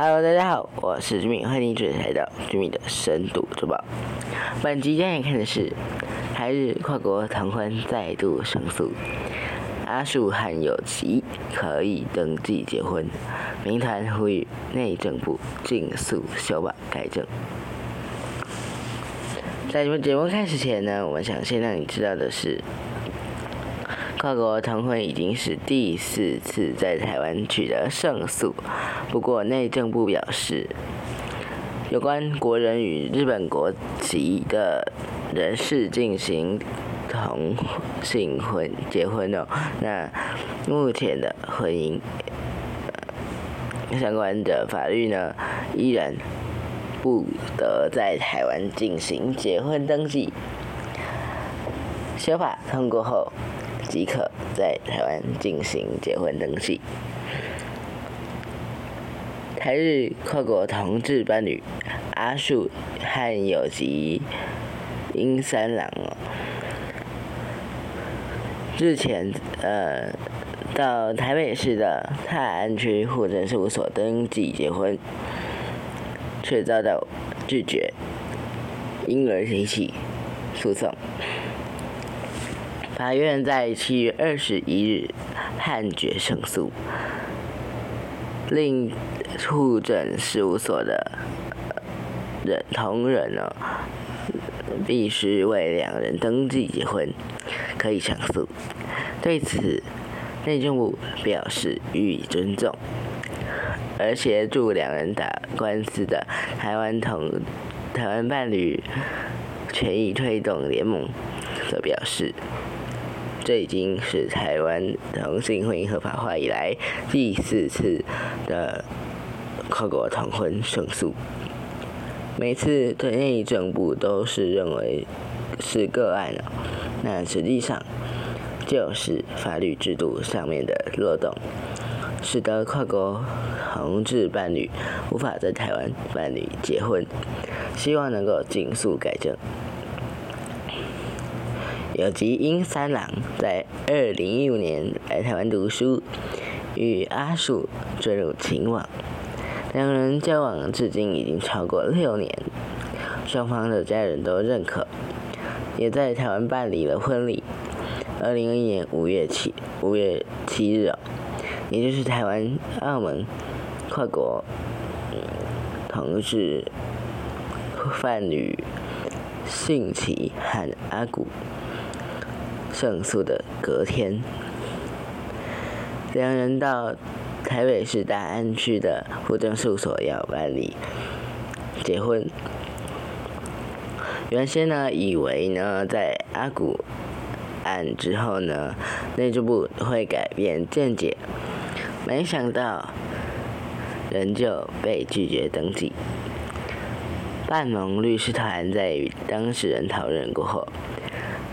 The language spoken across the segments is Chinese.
Hello，大家好，我是居民，欢迎准时来到居民的深度周报。本集将要看的是台日跨国同婚再度胜诉，阿树和有吉可以登记结婚，民团呼吁内政部尽速修法改正。在节目开始前呢，我们想先让你知道的是。跨国同婚已经是第四次在台湾取得胜诉，不过内政部表示，有关国人与日本国籍的人士进行同性婚结婚哦，那目前的婚姻相关的法律呢，依然不得在台湾进行结婚登记。修法通过后。即可在台湾进行结婚登记。台日跨国同志伴侣阿树和友吉英三郎哦，日前呃到台北市的泰安区户政事务所登记结婚，却遭到拒绝，因而提起诉讼。法院在七月二十一日判决胜诉，令户政事务所的人同仁呢，必须为两人登记结婚，可以上诉。对此，内政部表示予以尊重，而协助两人打官司的台湾同台湾伴侣权益推动联盟则表示。这已经是台湾同性婚姻合法化以来第四次的跨国同婚胜诉。每次的内政部都是认为是个案了，那实际上就是法律制度上面的漏洞，使得跨国同志伴侣无法在台湾伴侣结婚，希望能够尽速改正。有吉英三郎在二零一五年来台湾读书，与阿树坠入情网，两人交往至今已经超过六年，双方的家人都认可，也在台湾办理了婚礼。二零二一年五月七五月七日也就是台湾澳门跨国同志伴侣信奇和阿古。胜诉的隔天，两人到台北市大安区的户政事务所要办理结婚。原先呢，以为呢，在阿古案之后呢，内政部会改变见解，没想到仍旧被拒绝登记。半盟律师团在与当事人讨论过后。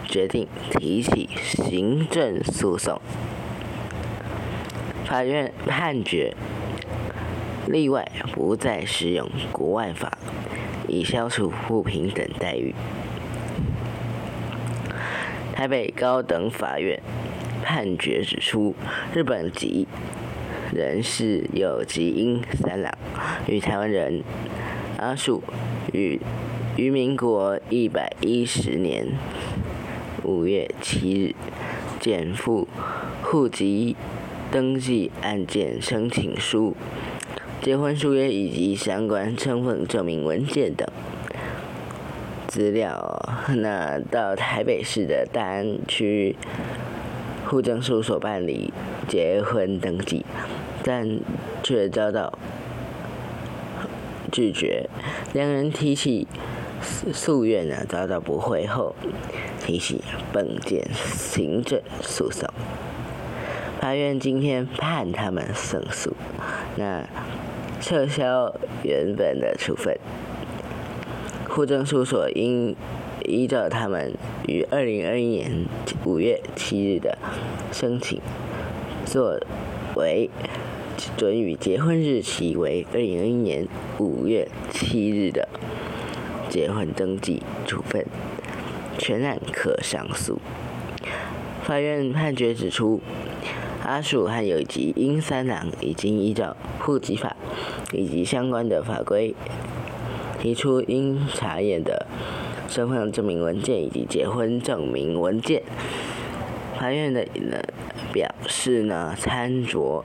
决定提起行政诉讼。法院判决，例外不再适用国外法，以消除不平等待遇。台北高等法院判决指出，日本籍人士有吉英三郎与台湾人阿树与于民国一百一十年。五月七日，减负户籍登记案件申请书、结婚书约以及相关身份证明文件等资料，那到台北市的大安区户政事务所办理结婚登记，但却遭到拒绝。两人提起诉愿呢，遭到驳回后。提起本件行政诉讼，法院今天判他们胜诉，那撤销原本的处分。户政事务所应依照他们于二零二一年五月七日的申请，作为准予结婚日期为二零二一年五月七日的结婚登记处分。全案可上诉。法院判决指出，阿树和有吉英三郎已经依照户籍法以及相关的法规，提出应查验的身份证明文件以及结婚证明文件。法院的呢表示呢，参酌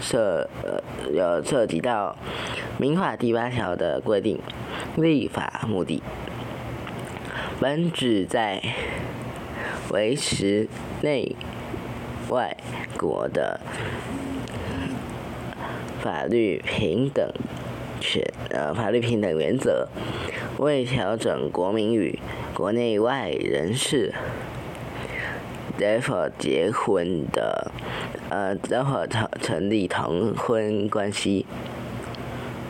涉呃有涉及到民法第八条的规定，立法目的本旨在维持内外国的法律平等权呃法律平等原则，为调整国民与国内外人士。是否结婚的，呃，是否成成立同婚关系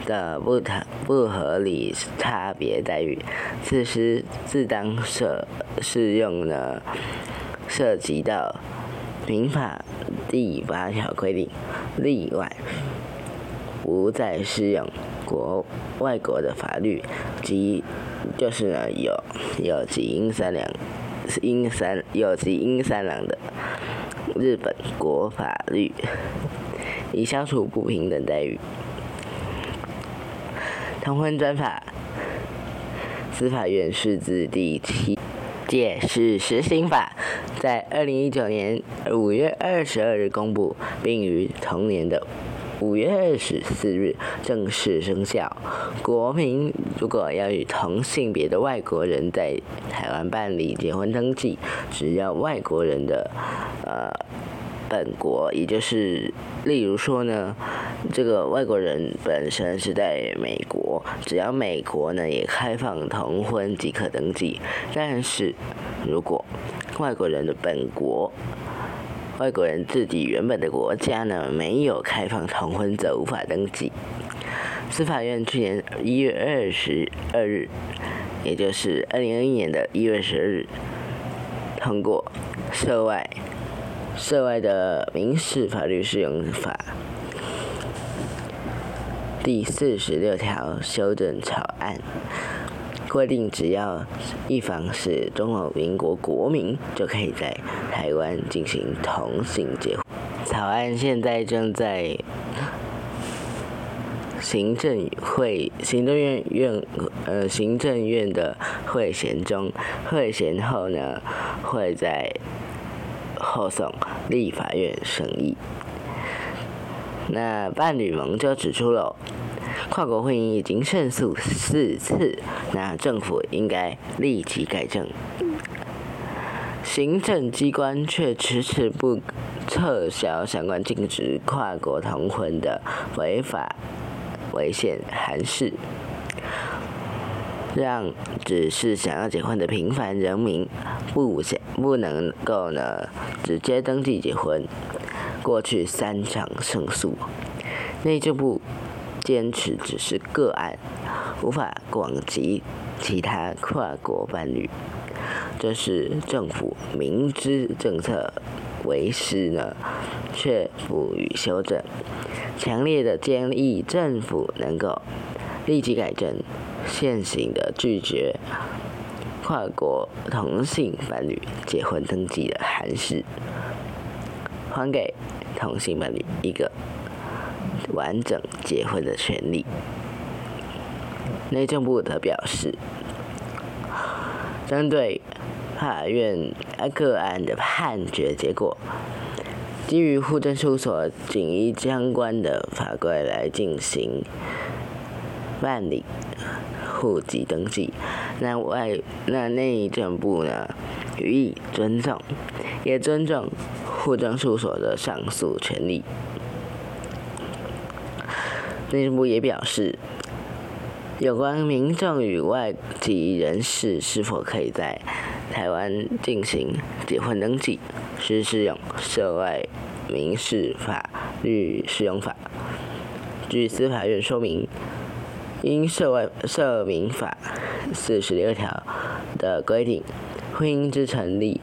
的不同不合理差别待遇，此时自当涉适用呢，涉及到民法第八条规定，例外不再适用国外国的法律，即就是呢有有基因三两。是英三有其英三两的日本国法律，以消除不平等待遇。同婚专法，司法院释字第七届是实行法，在二零一九年五月二十二日公布，并于同年的。五月二十四日正式生效。国民如果要与同性别的外国人在台湾办理结婚登记，只要外国人的呃本国，也就是例如说呢，这个外国人本身是在美国，只要美国呢也开放同婚即可登记。但是如果外国人的本国，外国人自己原本的国家呢没有开放同婚，则无法登记。司法院去年一月二十二日，也就是二零二一年的一月十日，通过《涉外涉外的民事法律适用法》第四十六条修正草案。规定，只要一方是中华民国国民，就可以在台湾进行同性结婚。草案现在正在行政会、行政院院呃行政院的会衔中，会衔后呢，会在后送立法院审议。那伴侣盟就指出了。跨国婚姻已经胜诉四次，那政府应该立即改正。行政机关却迟迟不撤销相关禁止跨国同婚的违法违宪函释，让只是想要结婚的平凡人民不想不能够呢直接登记结婚。过去三场胜诉，内政部。坚持只是个案，无法广及其他跨国伴侣。这是政府明知政策为师呢，却不予修正。强烈的建议政府能够立即改正现行的拒绝跨国同性伴侣结婚登记的函释，还给同性伴侣一个。完整结婚的权利。内政部则表示，针对法院个案的判决结果，基于户政事务所仅依相关的法规来进行办理户籍登记，那外那内政部呢予以尊重，也尊重户政事务所的上诉权利。内政部也表示，有关民众与外籍人士是否可以在台湾进行结婚登记，是适用《涉外民事法律适用法》。据司法院说明，因《涉外涉民法》四十六条的规定，婚姻之成立，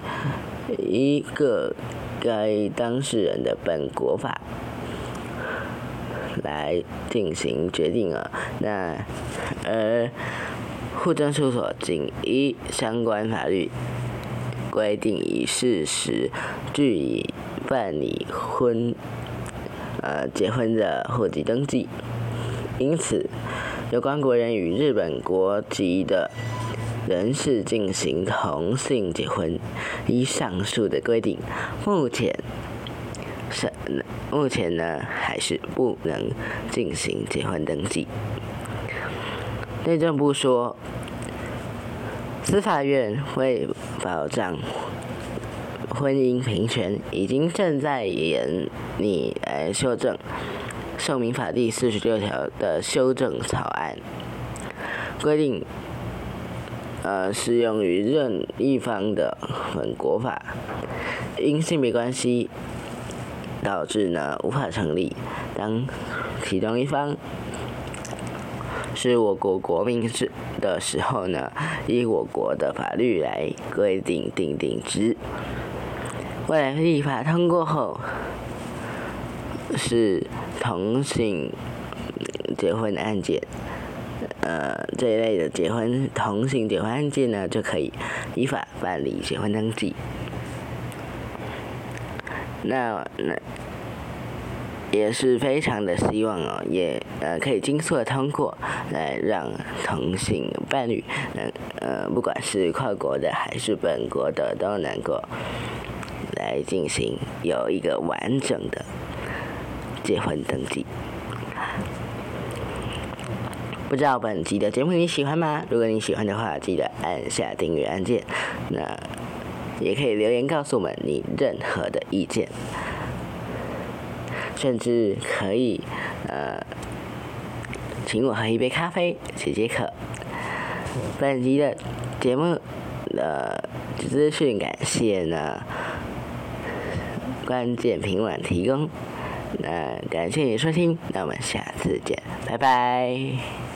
依个该当事人的本国法。来进行决定了。那而户政事务所仅依相关法律规定，以事实据以办理婚呃结婚的户籍登记。因此，有关国人与日本国籍的人士进行同性结婚，依上述的规定，目前是目前呢还是不能进行结婚登记。内政部说，司法院为保障婚姻平权，已经正在研拟来修正《受民法》第四十六条的修正草案，规定，呃，适用于任一方的本国法，因性别关系导致呢无法成立，当其中一方。是我国国民是的时候呢，以我国的法律来规定定定之。未来立法通过后，是同性结婚案件，呃这一类的结婚同性结婚案件呢，就可以依法办理结婚登记。那那。也是非常的希望哦，也呃可以尽速的通过，来让同性伴侣能呃不管是跨国的还是本国的都能够来进行有一个完整的结婚登记。不知道本集的节目你喜欢吗？如果你喜欢的话，记得按下订阅按键，那也可以留言告诉我们你任何的意见。甚至可以，呃，请我喝一杯咖啡解解渴。本集的节目的资讯感谢呢，关键评论提供。那感谢你收听，那我们下次见，拜拜。